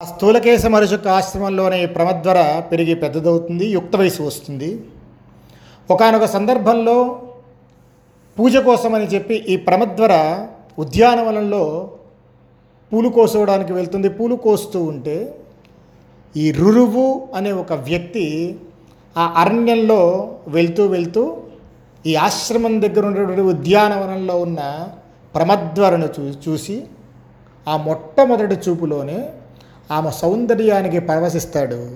ఆ స్థూలకేశ మరుచుక్క ఆశ్రమంలోనే ప్రమద్వర పెరిగి పెద్దదవుతుంది యుక్త వయసు వస్తుంది. ఒకానొక సందర్భంలో పూజ కోసమని చెప్పి ఈ ప్రమద్వర ఉద్యానవనంలో పూలు కోసుకోవడానికి వెళ్తుంది. పూలు కోస్తూ ఉంటే ఈ రురువు అనే ఒక వ్యక్తి ఆ అరణ్యంలో వెళ్తూ వెళ్తూ ఈ ఆశ్రమం దగ్గర ఉన్నటువంటి ఉద్యానవనంలో ఉన్న ప్రమద్వరను చూ చూసి ఆ మొట్టమొదటి చూపులోనే ఆమె సౌందర్యానికి పరవశిస్తాడు.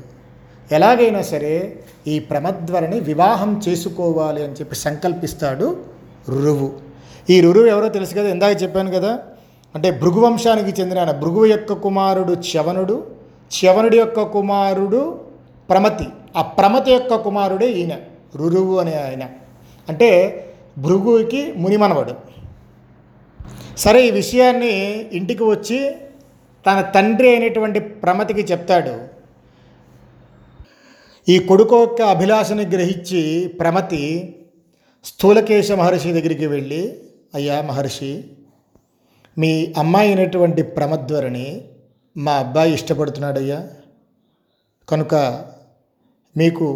ఎలాగైనా సరే ఈ ప్రమద్వరని వివాహం చేసుకోవాలి అని చెప్పి సంకల్పిస్తాడు రురువు. ఈ రురువు ఎవరో తెలుసు కదా ఇందాక చెప్పాను కదా. అంటే భృగువంశానికి చెందిన ఆయన భృగువు యొక్క కుమారుడు చ్యవనుడు చ్యవనుడి యొక్క కుమారుడు ప్రమతి. ఆ ప్రమతి యొక్క కుమారుడే ఈయన రురువు అనే ఆయన. అంటే భృగువుకి మునిమనవడు. సరే ఈ విషయాన్ని ఇంటికి వచ్చి తన తండ్రి అయినటువంటి ప్రమతికి చెప్తాడు ఈ కొడుకు యొక్క అభిలాషని గ్రహించి ప్రమతి స్థూలకేశ మహర్షి దగ్గరికి వెళ్ళి అయ్యా మహర్షి మీ అమ్మాయి అయినటువంటి ప్రమద్వరని మా అబ్బాయి ఇష్టపడుతున్నాడయ్యా. కనుక మీకు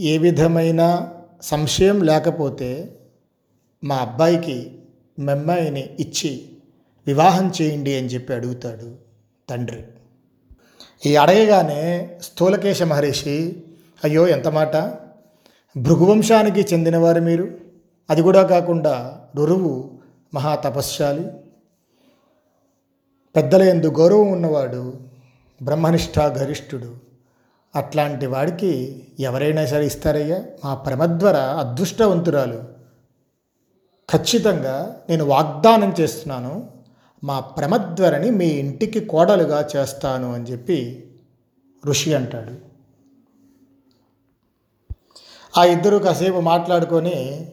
ఏ విధమైన సంశయం లేకపోతే మా అబ్బాయికి మెమ్మాయిని ఇచ్చి వివాహం చేయండి అని చెప్పి అడుగుతాడు. తండ్రి. ఈ అడగగానే స్థూలకేశ మహర్షి అయ్యో ఎంత మాట. భృగువంశానికి చెందినవారు మీరు. అది కూడా కాకుండా రురువు మహా తపశ్శాలి పెద్దల ఎందు గౌరవం ఉన్నవాడు బ్రహ్మనిష్ట గరిష్ఠుడు. అట్లాంటి వాడికి ఎవరైనా సరే ఇస్తారయ్యా? మా ప్రమద్వర అదృష్టవంతురాలు. ఖచ్చితంగా నేను వాగ్దానం చేస్తున్నాను. మా ప్రమద్వరని మీ ఇంటికి కోడలుగా చేస్తాను అని చెప్పి ఋషి అంటాడు. ఆ ఇద్దరు కాసేపు మాట్లాడుకొని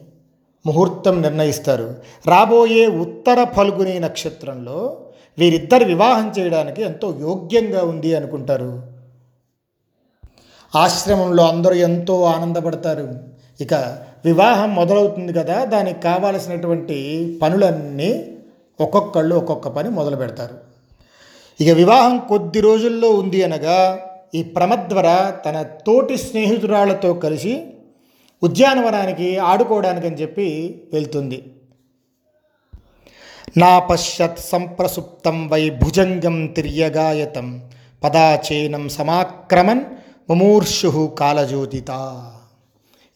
ముహూర్తం నిర్ణయిస్తారు. రాబోయే ఉత్తర ఫల్గుని నక్షత్రంలో వీరిద్దరు వివాహం చేయడానికి ఎంతో యోగ్యంగా ఉంది అనుకుంటారు. ఆశ్రమంలో అందరూ ఎంతో ఆనందపడతారు. ఇక వివాహం మొదలవుతుంది కదా దానికి కావాల్సినటువంటి పనులన్నీ ఒక్కొక్కళ్ళు ఒక్కొక్క పని మొదలు పెడతారు. ఇక వివాహం కొద్ది రోజుల్లో ఉంది అనగా ఈ ప్రమద్వర తన తోటి స్నేహితురాళ్ళతో కలిసి ఉద్యానవనానికి ఆడుకోవడానికి అని చెప్పి వెళ్తుంది. నా పశ్యత్ సంప్రసుప్తం వై భుజంగం తిర్యగాయతం పదాచేనం సమాక్రమన్ ముమూర్షు కాలజ్యోతిత.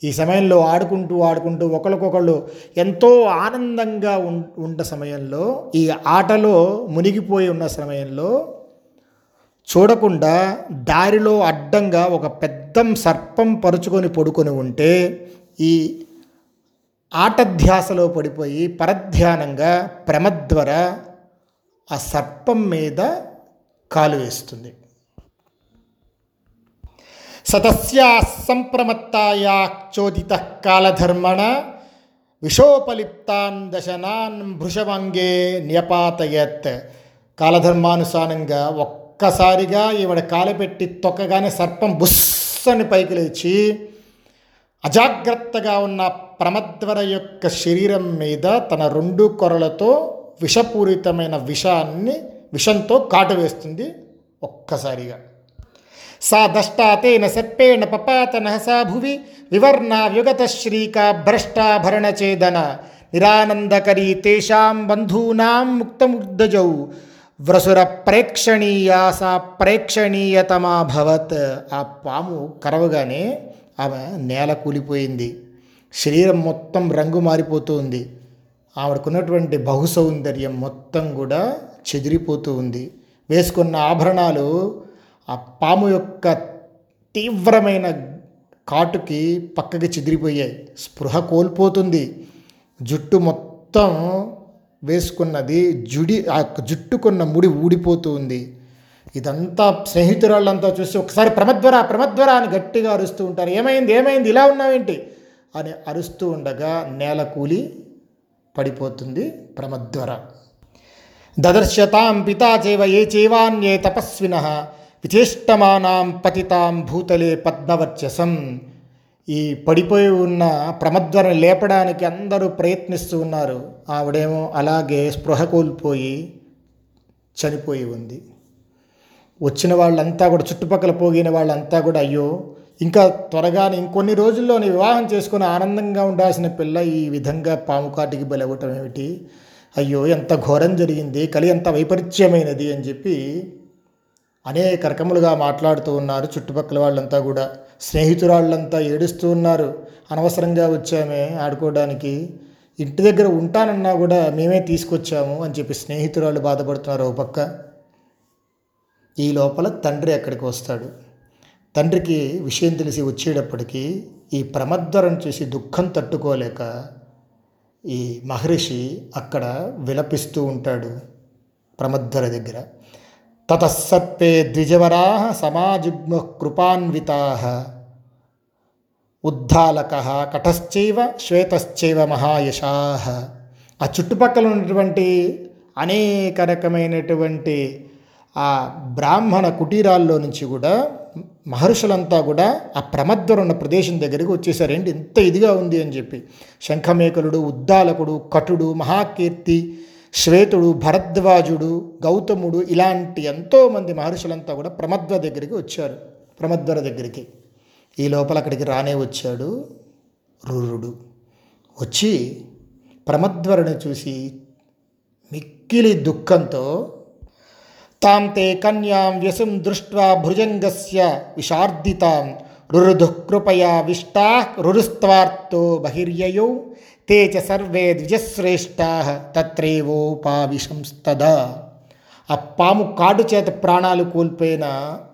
ఈ సమయంలో ఆడుకుంటూ ఆడుకుంటూ ఒకరికొకళ్ళు ఎంతో ఆనందంగా ఉం ఉన్న సమయంలో ఈ ఆటలో మునిగిపోయి ఉన్న సమయంలో చూడకుండా దారిలో అడ్డంగా ఒక పెద్ద సర్పం పరుచుకొని పడుకొని ఉంటే ఈ ఆటధ్యాసలో పడిపోయి పరధ్యానంగా ప్రమద్వర ఆ సర్పం మీద కాలు వేస్తుంది. సతస్యా సంప్రమత్తాయా చోదిత కాలధర్మణ విషోపలిప్తాన్ దశనాన్ భృషవంగే న్యపాతయత్ కాలధర్మానుసారంగా ఒక్కసారిగా ఈవిడ కాలపెట్టి తొక్కగానే సర్పం బుస్సని పైకి లేచి అజాగ్రత్తగా ఉన్న ప్రమద్వర యొక్క శరీరం మీద తన రెండు కొరలతో విషపూరితమైన విషాన్ని విషంతో కాటు వేస్తుంది ఒక్కసారిగా. సా దష్టాతేన సర్పేణ పపాతన సా భువి వివర్ణ వ్యుగత శ్రీకా భ్రష్టాభరణచేదన నిరానందకరీ తేషాం బంధూనాం ముక్తముగ్ధజౌ వ్రసుర ప్రేక్షణీయా సా ప్రేక్షణీయతమాభవత్ ఆ పాము కరవగానే ఆమె నేల కూలిపోయింది. శరీరం మొత్తం రంగు మారిపోతూ ఉంది ఆవిడకున్నటువంటి బహుసౌందర్యం మొత్తం కూడా చెదిరిపోతూ ఉంది. వేసుకున్న ఆభరణాలు ఆ పాము యొక్క తీవ్రమైన కాటుకి పక్కకి చిదిరిపోయాయి. స్పృహ కోల్పోతుంది. జుట్టు మొత్తం వేసుకున్నది జుడి ఆ జుట్టుకున్న ముడి ఊడిపోతూ ఉంది ఇదంతా స్నేహితురాళ్ళంతా చూసి ఒకసారి ప్రమద్వర ప్రమద్వర అని గట్టిగా అరుస్తూ ఉంటారు. ఏమైంది ఏమైంది ఇలా ఉన్నావేంటి? అని అరుస్తూ ఉండగా నేల కూలి పడిపోతుంది ప్రమద్వర. దదర్శతాం పితా చేవ ఏ చేవాన్యే తపస్విన. విచేష్టమానాం పతితాం భూతలే పద్మవర్చసం. ఈ పడిపోయి ఉన్న ప్రమద్వరం లేపడానికి అందరూ ప్రయత్నిస్తూ ఉన్నారు. ఆవిడేమో అలాగే స్పృహ కోల్పోయి చనిపోయి ఉంది. వచ్చిన వాళ్ళంతా కూడా చుట్టుపక్కల పోగిన వాళ్ళంతా కూడా అయ్యో ఇంకా త్వరగానే ఇంకొన్ని రోజుల్లోనే వివాహం చేసుకుని ఆనందంగా ఉండాల్సిన పిల్ల ఈ విధంగా పాము కాటికి బలవటం ఏమిటి? అయ్యో ఎంత ఘోరం జరిగింది కలి ఎంత వైపరీత్యమైనది అని చెప్పి అనేక రకములుగా మాట్లాడుతూ ఉన్నారు. చుట్టుపక్కల వాళ్ళంతా కూడా స్నేహితురాళ్ళంతా ఏడుస్తూ ఉన్నారు. అనవసరంగా వచ్చామే ఆడుకోవడానికి. ఇంటి దగ్గర ఉంటానన్నా కూడా మేమే తీసుకొచ్చాము అని చెప్పి స్నేహితురాళ్ళు బాధపడుతున్నారు ఒక పక్క. ఈ లోపల తండ్రి అక్కడికి వస్తాడు. తండ్రికి విషయం తెలిసి వచ్చేటప్పటికీ ఈ ప్రమద్వరం చూసి దుఃఖం తట్టుకోలేక ఈ మహర్షి అక్కడ విలపిస్తూ ఉంటాడు ప్రమద్వర దగ్గర. తతసర్పే ద్విజవరా సమాజుగ్మ కృపాన్వితా. ఉద్దాలక కటశ్చైవ శ్వేతశ్చైవ మహాయశా. ఆ చుట్టుపక్కల ఉన్నటువంటి అనేక రకమైనటువంటి ఆ బ్రాహ్మణ కుటీరాల్లో నుంచి కూడా మహర్షులంతా కూడా ఆ ప్రమద్వరం ఉన్న ప్రదేశం దగ్గరికి వచ్చేసారు ఏంటి ఇంత ఇదిగా ఉంది అని చెప్పి. శంఖమేకలుడు ఉద్దాలకుడు కటుడు మహాకీర్తి శ్వేతుడు భరద్వాజుడు గౌతముడు ఇలాంటి ఎంతోమంది మహర్షులంతా కూడా ప్రమద్వ దగ్గరికి వచ్చారు. ప్రమద్వర దగ్గరికి. ఈ లోపల అక్కడికి రానే వచ్చాడు రురుడు. వచ్చి ప్రమద్వరని చూసి మిక్కిలి దుఃఖంతో తాం తే కన్యాం వ్యసం దృష్ట్వా భుజంగస్య విషార్దితాం రురుదుఃకృపయా విష్టా రురుస్త్వార్తో బహిర్యయౌ తే చ సర్వే ద్విజశ్రేష్టా తత్రేవోపావిశంస్తదా. ఆ పాము కాడు చేత ప్రాణాలు కోల్పోయిన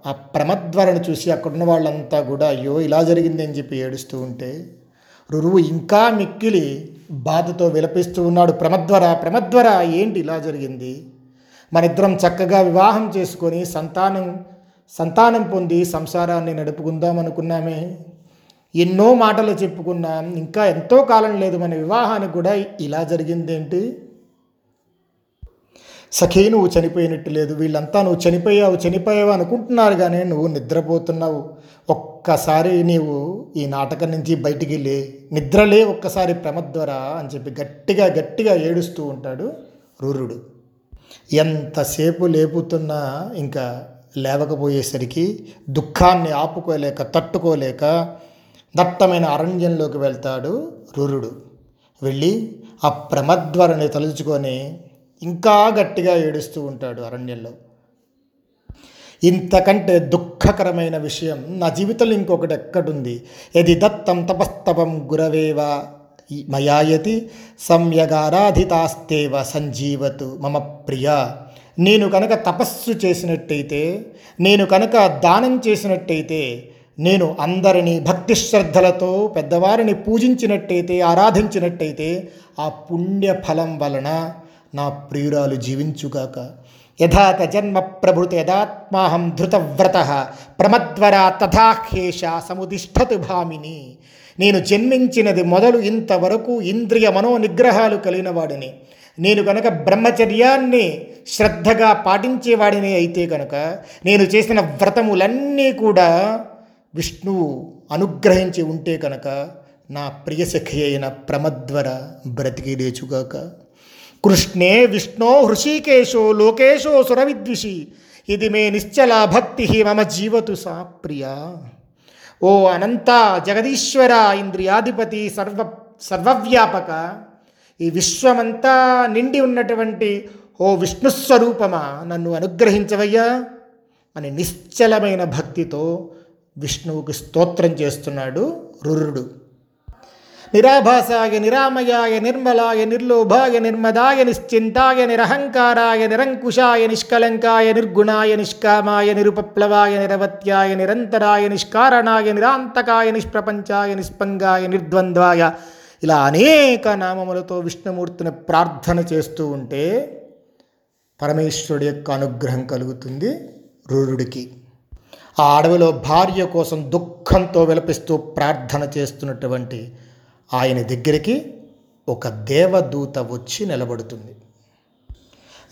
ఆ ప్రమద్వరను చూసి అక్కడున్న వాళ్ళంతా కూడా అయ్యో ఇలా జరిగింది అని చెప్పి ఏడుస్తూ ఉంటే రురువు ఇంకా మిక్కిలి బాధతో విలపిస్తూ ఉన్నాడు. ప్రమద్వర ప్రమద్వర ఏంటి ఇలా జరిగింది? మనిద్దరం చక్కగా వివాహం చేసుకొని సంతానం సంతానం పొంది సంసారాన్ని నడుపుకుందాం అనుకున్నామే. ఎన్నో మాటలు చెప్పుకున్నాం ఇంకా ఎంతో కాలం లేదు మన వివాహానికి కూడా ఇలా జరిగిందేంటి? సఖీ నువ్వు చనిపోయినట్టు లేదు. వీళ్ళంతా నువ్వు చనిపోయావు చనిపోయావు అనుకుంటున్నారు కానీ నువ్వు నిద్రపోతున్నావు. ఒక్కసారి నీవు ఈ నాటకం నుంచి బయటికి లే నిద్రలే ఒక్కసారి ప్రమద్వర అని చెప్పి గట్టిగా గట్టిగా ఏడుస్తూ ఉంటాడు రూరుడు. ఎంతసేపు లేపుతున్నా ఇంకా లేవకపోయేసరికి దుఃఖాన్ని ఆపుకోలేక తట్టుకోలేక దట్టమైన అరణ్యంలోకి వెళ్తాడు రురుడు. వెళ్ళి ఆ ప్రమద్వరని తలుచుకొని ఇంకా గట్టిగా ఏడుస్తూ ఉంటాడు అరణ్యంలో. ఇంతకంటే దుఃఖకరమైన విషయం నా జీవితంలో ఇంకొకటి ఎక్కడుంది? యది దత్తం తపస్తపం గురవేవా మయాయతి సమ్యగారాధితాస్తేవ సంజీవతు మమ ప్రియ. నేను కనుక తపస్సు చేసినట్టయితే నేను కనుక దానం చేసినట్టయితే నేను అందరినీ భక్తి శ్రద్ధలతో పెద్దవారిని పూజించినట్టయితే ఆరాధించినట్టయితే ఆ పుణ్య ఫలం వలన నా ప్రియురాలు జీవించుగాక. యథాత జన్మ ప్రభృత యదాత్మాహం ధృతవ్రత ప్రమద్వరా తథాహేష సముదిష్టతు భామిని. నేను జన్మించినది మొదలు ఇంతవరకు ఇంద్రియ మనోనిగ్రహాలు కలిగిన వాడిని. నేను కనుక బ్రహ్మచర్యాన్ని శ్రద్ధగా పాటించేవాడిని అయితే కనుక నేను చేసిన వ్రతములన్నీ కూడా విష్ణువు అనుగ్రహించి ఉంటే కనుక నా ప్రియసఖి అయిన ప్రమద్వర బ్రతికి లేచుగాక. కృష్ణే విష్ణో హృషికేశో లోకేశో సురవిద్విషి ఇది మే నిశ్చల భక్తి మమ జీవతు సా ప్రియా. ఓ అనంత జగదీశ్వర ఇంద్రియాధిపతి సర్వ సర్వవ్యాపక ఈ విశ్వమంతా నిండి ఉన్నటువంటి ఓ విష్ణుస్వరూపమా నన్ను అనుగ్రహించవయ్యా? అని నిశ్చలమైన భక్తితో విష్ణువుకి స్తోత్రం చేస్తున్నాడు రురుడు. నిరాభాసాయ నిరామయాయ నిర్మలాయ నిర్లోభాయ నిర్మదాయ నిశ్చింతాయ నిరహంకారాయ నిరంకుశాయ నిష్కలంకాయ నిర్గుణాయ నిష్కామాయ నిరుపప్లవాయ నిరవత్యాయ నిరంతరాయ నిష్కారణాయ నిరాంతకాయ నిష్ప్రపంచాయ నిస్పంగాయ నిర్ద్వంద్వాయ ఇలా అనేక నామములతో విష్ణుమూర్తిని ప్రార్థన చేస్తూ ఉంటే పరమేశ్వరుడి యొక్క అనుగ్రహం కలుగుతుంది రూరుడికి. ఆ అడవిలో భార్య కోసం దుఃఖంతో విలపిస్తూ ప్రార్థన చేస్తున్నటువంటి ఆయన దగ్గరికి ఒక దేవదూత వచ్చి నిలబడుతుంది.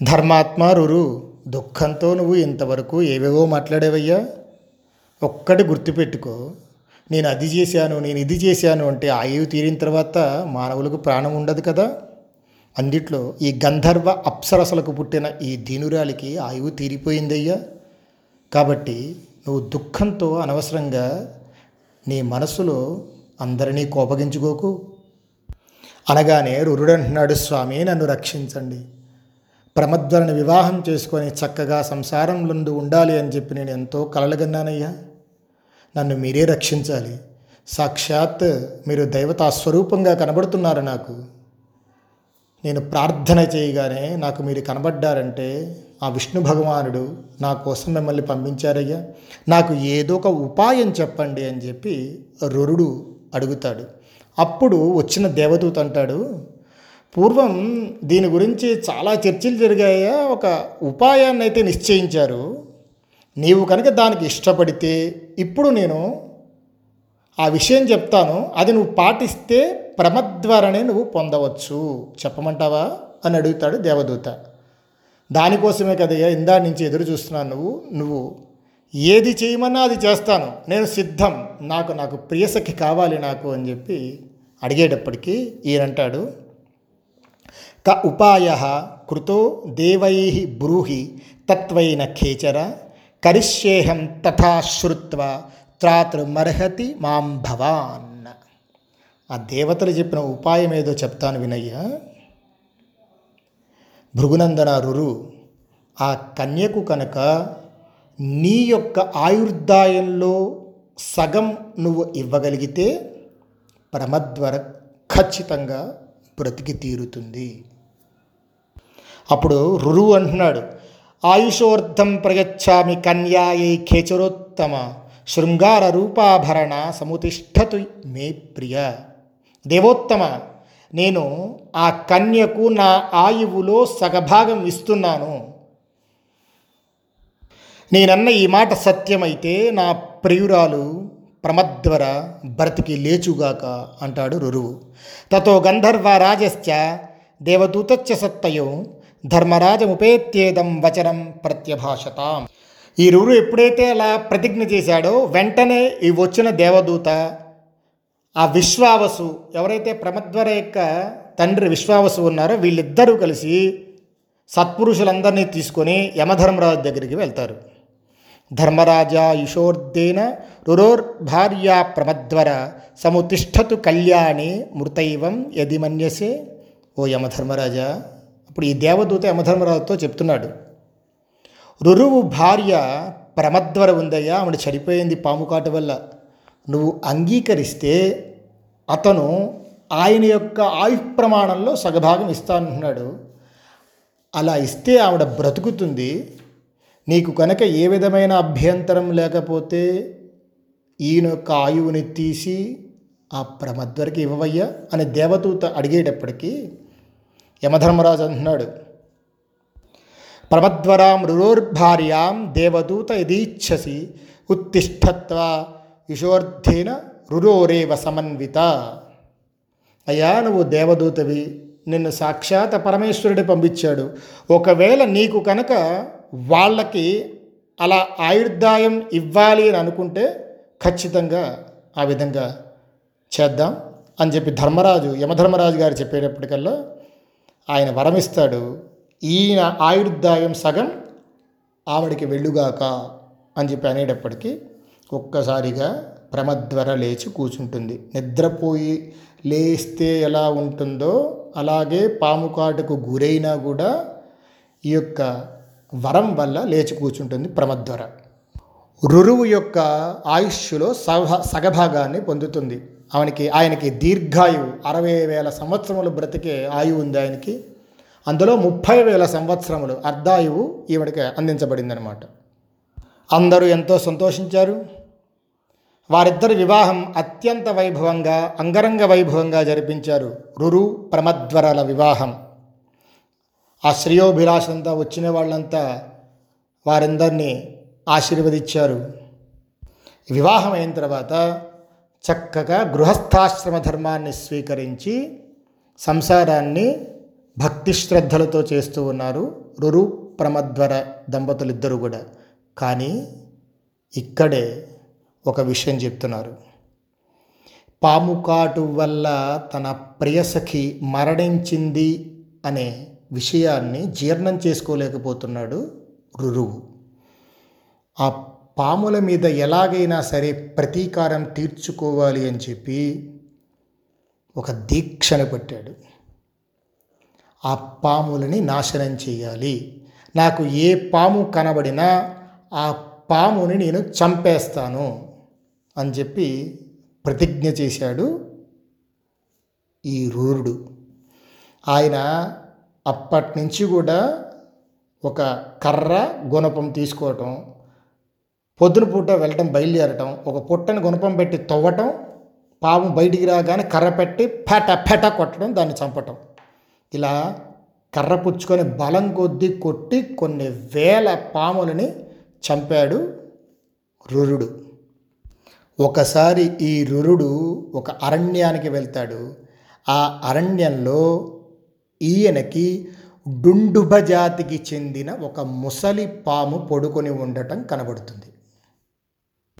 ధర్మాత్మారురు దుఃఖంతో నువ్వు ఇంతవరకు ఏవేవో మాట్లాడేవయ్యా? ఒక్కటి గుర్తుపెట్టుకో. నేను అది చేశాను నేను ఇది చేశాను అంటే ఆయువు తీరిన తర్వాత మానవులకు ప్రాణం ఉండదు కదా? అందిట్లో ఈ గంధర్వ అప్సరసలకు పుట్టిన ఈ దీనురాలికి ఆయువు తీరిపోయిందయ్యా? కాబట్టి నువ్వు దుఃఖంతో అనవసరంగా నీ మనసులో అందరినీ కోపగించుకోకు. అనగానే రురుడంటున్నాడు స్వామి నన్ను రక్షించండి. ప్రమద్వరని వివాహం చేసుకొని చక్కగా సంసారంలో ఉండాలి అని చెప్పి నేను ఎంతో కలలుగన్నానయ్యా. నన్ను మీరే రక్షించాలి. సాక్షాత్ మీరు దైవతా స్వరూపంగా కనబడుతున్నారు నాకు. నేను ప్రార్థన చేయగానే నాకు మీరు కనబడ్డారంటే ఆ విష్ణు భగవానుడు నా కోసం మిమ్మల్ని పంపించారయ్యా. నాకు ఏదో ఒక ఉపాయం చెప్పండి అని చెప్పి రురుడు అడుగుతాడు. అప్పుడు వచ్చిన దేవదూత అంటాడు పూర్వం దీని గురించి చాలా చర్చలు జరిగాయా? ఒక ఉపాయాన్ని అయితే నిశ్చయించారు. నీవు కనుక దానికి ఇష్టపడితే ఇప్పుడు నేను ఆ విషయం చెప్తాను. అది నువ్వు పాటిస్తే ప్రమద్వారనే నువ్వు పొందవచ్చు. చెప్పమంటావా? అని అడుగుతాడు దేవదూత. దానికోసమే కదయ్యా ఇందా నుంచి ఎదురు చూస్తున్నాను నువ్వు? నువ్వు ఏది చేయమన్నా అది చేస్తాను. నేను సిద్ధం. నాకు నాకు ప్రియసఖి కావాలి నాకు అని చెప్పి అడిగేటప్పటికీ ఈయనంటాడు క ఉపాయ కృతో దేవై బ్రూహి తత్వైన ఖేచర కరిష్యేహం తథా శ్రుత్వ త్రాతృమర్హతి మాం భవాన్. ఆ దేవతలు చెప్పిన ఉపాయం ఏదో చెప్తాను వినయ్యా. భృగునందనారురు ఆ కన్యకు కనుక నీ యొక్క ఆయుర్దాయంలో సగం నువ్వు ఇవ్వగలిగితే ప్రమద్వర ఖచ్చితంగా బ్రతికి తీరుతుంది. అప్పుడు రురు అంటున్నాడు ఆయుషోర్ధం ప్రయచ్చామి కన్యాయై ఖేచరోత్తమ శృంగార రూపాభరణ సముతిష్టతు మే ప్రియ. దేవోత్తమ నేను ఆ కన్యకు నా ఆయువులో సగభాగం ఇస్తున్నాను. నేనన్న ఈ మాట సత్యమైతే నా ప్రియురాలు ప్రమద్వర భర్తికి లేచుగాక అంటాడు రురువు తతో గంధర్వరాజశ్చ దేవదూతచ్చ సత్తయో ధర్మరాజముపేత్యేదం వచనం ప్రత్యభాషతాం. ఈ రురు ఎప్పుడైతే అలా ప్రతిజ్ఞ చేశాడో వెంటనే ఈ వచ్చిన దేవదూత ఆ విశ్వావసు ఎవరైతే ప్రమద్వర యొక్క తండ్రి విశ్వావసు ఉన్నారో వీళ్ళిద్దరూ కలిసి సత్పురుషులందరినీ తీసుకొని యమధర్మరాజు దగ్గరికి వెళ్తారు. ధర్మరాజా యుషోర్దేన రురోర్ భార్యా ప్రమద్వర సముతిష్టతు కళ్యాణి మృతైవం యది మన్యసే. ఓ యమధర్మరాజా అప్పుడు ఈ దేవదూత యమధర్మరాజుతో చెప్తున్నాడు. రురువు భార్య ప్రమద్వర ఉందయ్యా ఆవిడ చనిపోయింది పాముకాటు వల్ల. నువ్వు అంగీకరిస్తే అతను ఆయన యొక్క ఆయుష్ ప్రమాణంలో సగభాగం ఇస్తానంటున్నాడు. అలా ఇస్తే ఆవిడ బ్రతుకుతుంది. నీకు కనుక ఏ విధమైన అభ్యంతరం లేకపోతే ఈయన యొక్క ఆయువుని తీసి ఆ ప్రమద్వరికి ఇవ్వవయ్యా అని దేవదూత అడిగేటప్పటికీ యమధర్మరాజు అంటున్నాడు. ప్రమద్వరాం రురోర్భార్యాం దేవదూత యదీచ్ఛసి ఉత్తిష్టత్వ యుషోర్ధేన రురోరేవ సమన్విత. అయ్యా నువ్వు దేవదూతవి. నిన్ను సాక్షాత్ పరమేశ్వరుడే పంపించాడు. ఒకవేళ నీకు కనుక వాళ్ళకి అలా ఆయుర్దాయం ఇవ్వాలి అని అనుకుంటే ఖచ్చితంగా ఆ విధంగా చేద్దాం అని చెప్పి ధర్మరాజు యమధర్మరాజు గారు చెప్పేటప్పటికల్లా ఆయన వరమిస్తాడు. ఈయన ఆయుర్దాయం సగం ఆవిడికి వెళ్ళుగాక అని చెప్పి అనేటప్పటికీ ఒక్కసారిగా ప్రమద్వర లేచి కూర్చుంటుంది నిద్రపోయి లేస్తే ఎలా ఉంటుందో అలాగే పాము కాటుకు గురైనా కూడా ఈ యొక్క వరం వల్ల లేచి కూర్చుంటుంది ప్రమద్వర రురువు యొక్క ఆయుష్లో సభ సగభాగాన్ని పొందుతుంది. ఆమెకి ఆయనకి దీర్ఘాయువు అరవై వేల సంవత్సరములు బ్రతికే ఆయువు ఉంది ఆయనకి. అందులో ముప్పై వేల సంవత్సరములు అర్ధాయువు ఈవిడికి అందించబడిందనమాట అందరూ ఎంతో సంతోషించారు. వారిద్దరి వివాహం అత్యంత వైభవంగా అంగరంగ వైభవంగా జరిపించారు రురు ప్రమద్వరల వివాహం. ఆ శ్రేయోభిలాషంతా వచ్చిన వాళ్ళంతా వారందరినీ ఆశీర్వదించారు. వివాహం అయిన తర్వాత చక్కగా గృహస్థాశ్రమ ధర్మాన్ని స్వీకరించి సంసారాన్ని భక్తి శ్రద్ధలతో చేస్తూ ఉన్నారు రురు ప్రమద్వర దంపతులిద్దరూ కూడా. కానీ ఇక్కడే ఒక విషయం చెప్తున్నారు. పాము కాటు వల్ల తన ప్రియసఖి మరణించింది అనే విషయాన్ని జీర్ణం చేసుకోలేకపోతున్నాడు రురువు. ఆ పాముల మీద ఎలాగైనా సరే ప్రతీకారం తీర్చుకోవాలి అని చెప్పి ఒక దీక్షను పెట్టాడు. ఆ పాములని నాశనం చేయాలి. నాకు ఏ పాము కనబడినా ఆ పాముని నేను చంపేస్తాను. అని చెప్పి ప్రతిజ్ఞ చేశాడు ఈ రూరుడు. ఆయన అప్పటి నుంచి కూడా ఒక కర్ర గుణపం తీసుకోవటం పొద్దున పూట వెళ్ళటం బయలుదేరటం ఒక పుట్టని గుణపం పెట్టి తవ్వటం పాము బయటికి రాగానే కర్ర పెట్టి పెట పెట కొట్టడం దాన్ని చంపటం. ఇలా కర్ర పుచ్చుకొని బలం కొద్దీ కొట్టి కొన్ని వేల పాములని చంపాడు రురుడు. ఒకసారి ఈ రురుడు ఒక అరణ్యానికి వెళ్తాడు. ఆ అరణ్యంలో ఈయనకి డుండుభ జాతికి చెందిన ఒక ముసలి పాము పడుకొని ఉండటం కనబడుతుంది.